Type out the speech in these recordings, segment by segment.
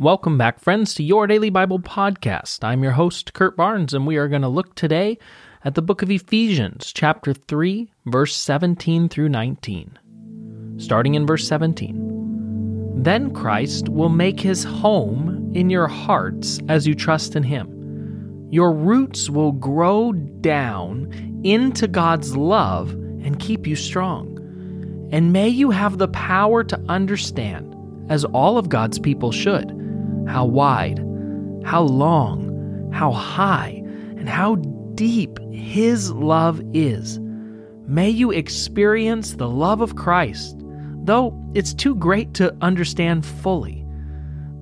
Welcome back, friends, to your Daily Bible Podcast. I'm your host, Kurt Barnes, and we are going to look today at the book of Ephesians, chapter 3, verse 17 through 19. Starting in verse 17. Then Christ will make his home in your hearts as you trust in him. Your roots will grow down into God's love and keep you strong. And may you have the power to understand, as all of God's people should how wide, how long, how high, and how deep His love is. May you experience the love of Christ, though it's too great to understand fully.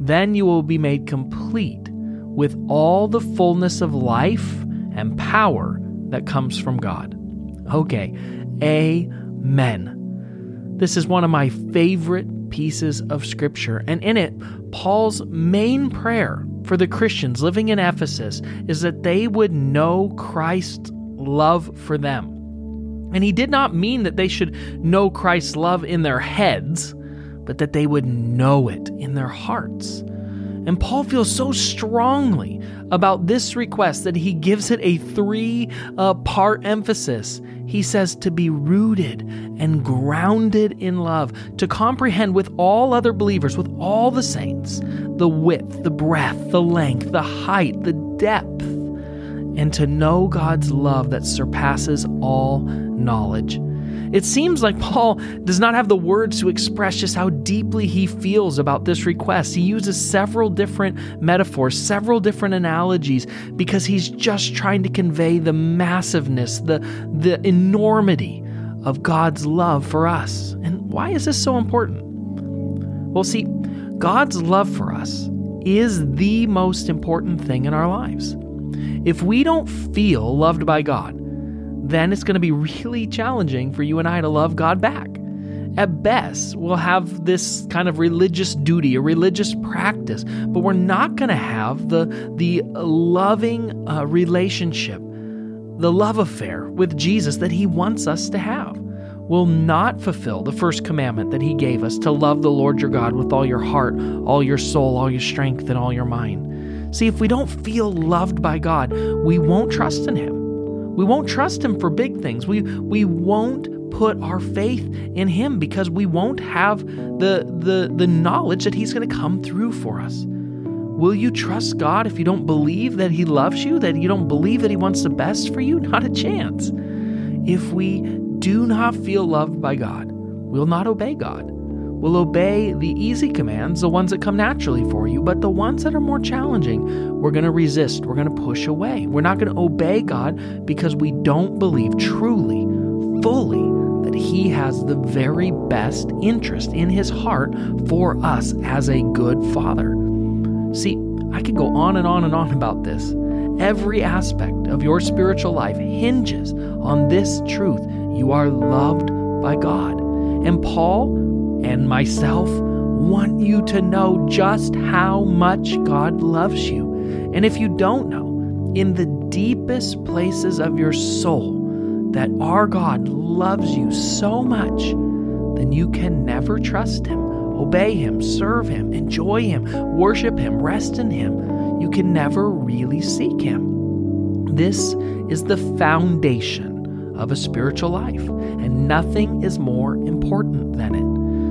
Then you will be made complete with all the fullness of life and power that comes from God. Okay, amen. This is one of my favorite pieces of Scripture. And in it, Paul's main prayer for the Christians living in Ephesus is that they would know Christ's love for them. And he did not mean that they should know Christ's love in their heads, but that they would know it in their hearts. And Paul feels so strongly about this request that he gives it a three uh, part emphasis. He says to be rooted and grounded in love, to comprehend with all other believers, with all the saints, the width, the breadth, the length, the height, the depth, and to know God's love that surpasses all knowledge it seems like Paul does not have the words to express just how deeply he feels about this request. He uses several different metaphors, several different analogies, because he's just trying to convey the massiveness, the, the enormity of God's love for us. And why is this so important? Well, see, God's love for us is the most important thing in our lives. If we don't feel loved by God, then it's going to be really challenging for you and I to love God back. At best, we'll have this kind of religious duty, a religious practice, but we're not going to have the, the loving uh, relationship, the love affair with Jesus that He wants us to have. We'll not fulfill the first commandment that He gave us to love the Lord your God with all your heart, all your soul, all your strength, and all your mind. See, if we don't feel loved by God, we won't trust in Him. We won't trust him for big things. We we won't put our faith in him because we won't have the the the knowledge that he's going to come through for us. Will you trust God if you don't believe that he loves you, that you don't believe that he wants the best for you? Not a chance. If we do not feel loved by God, we'll not obey God will obey the easy commands, the ones that come naturally for you, but the ones that are more challenging, we're going to resist. We're going to push away. We're not going to obey God because we don't believe truly, fully, that He has the very best interest in His heart for us as a good Father. See, I could go on and on and on about this. Every aspect of your spiritual life hinges on this truth. You are loved by God. And Paul and myself want you to know just how much God loves you. And if you don't know, in the deepest places of your soul, that our God loves you so much, then you can never trust Him, obey Him, serve Him, enjoy Him, worship Him, rest in Him. You can never really seek Him. This is the foundation of a spiritual life, and nothing is more important than it.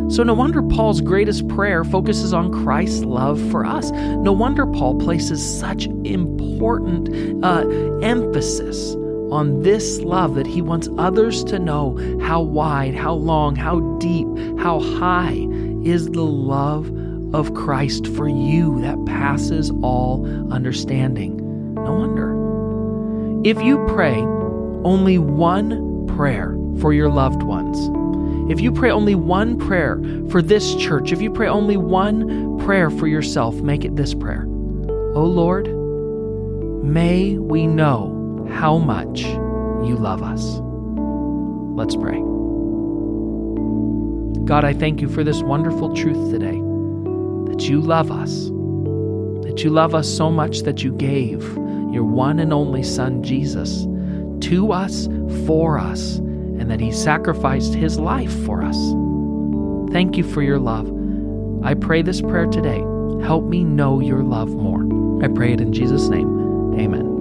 So, no wonder Paul's greatest prayer focuses on Christ's love for us. No wonder Paul places such important uh, emphasis on this love that he wants others to know how wide, how long, how deep, how high is the love of Christ for you that passes all understanding. No wonder. If you pray only one prayer for your loved ones, if you pray only one prayer for this church, if you pray only one prayer for yourself, make it this prayer Oh Lord, may we know how much you love us. Let's pray. God, I thank you for this wonderful truth today that you love us, that you love us so much that you gave your one and only Son, Jesus, to us, for us and that He sacrificed His life for us. Thank you for your love. I pray this prayer today Help me know your love more. I pray it in Jesus' name. Amen.